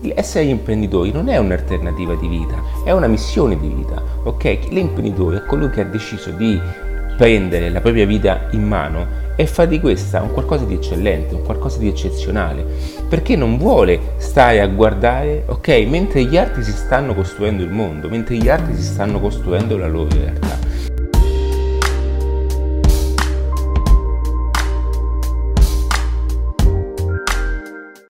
Essere imprenditori non è un'alternativa di vita, è una missione di vita, ok? L'imprenditore è colui che ha deciso di prendere la propria vita in mano e fa di questa un qualcosa di eccellente, un qualcosa di eccezionale, perché non vuole stare a guardare, ok, mentre gli altri si stanno costruendo il mondo, mentre gli altri si stanno costruendo la loro realtà.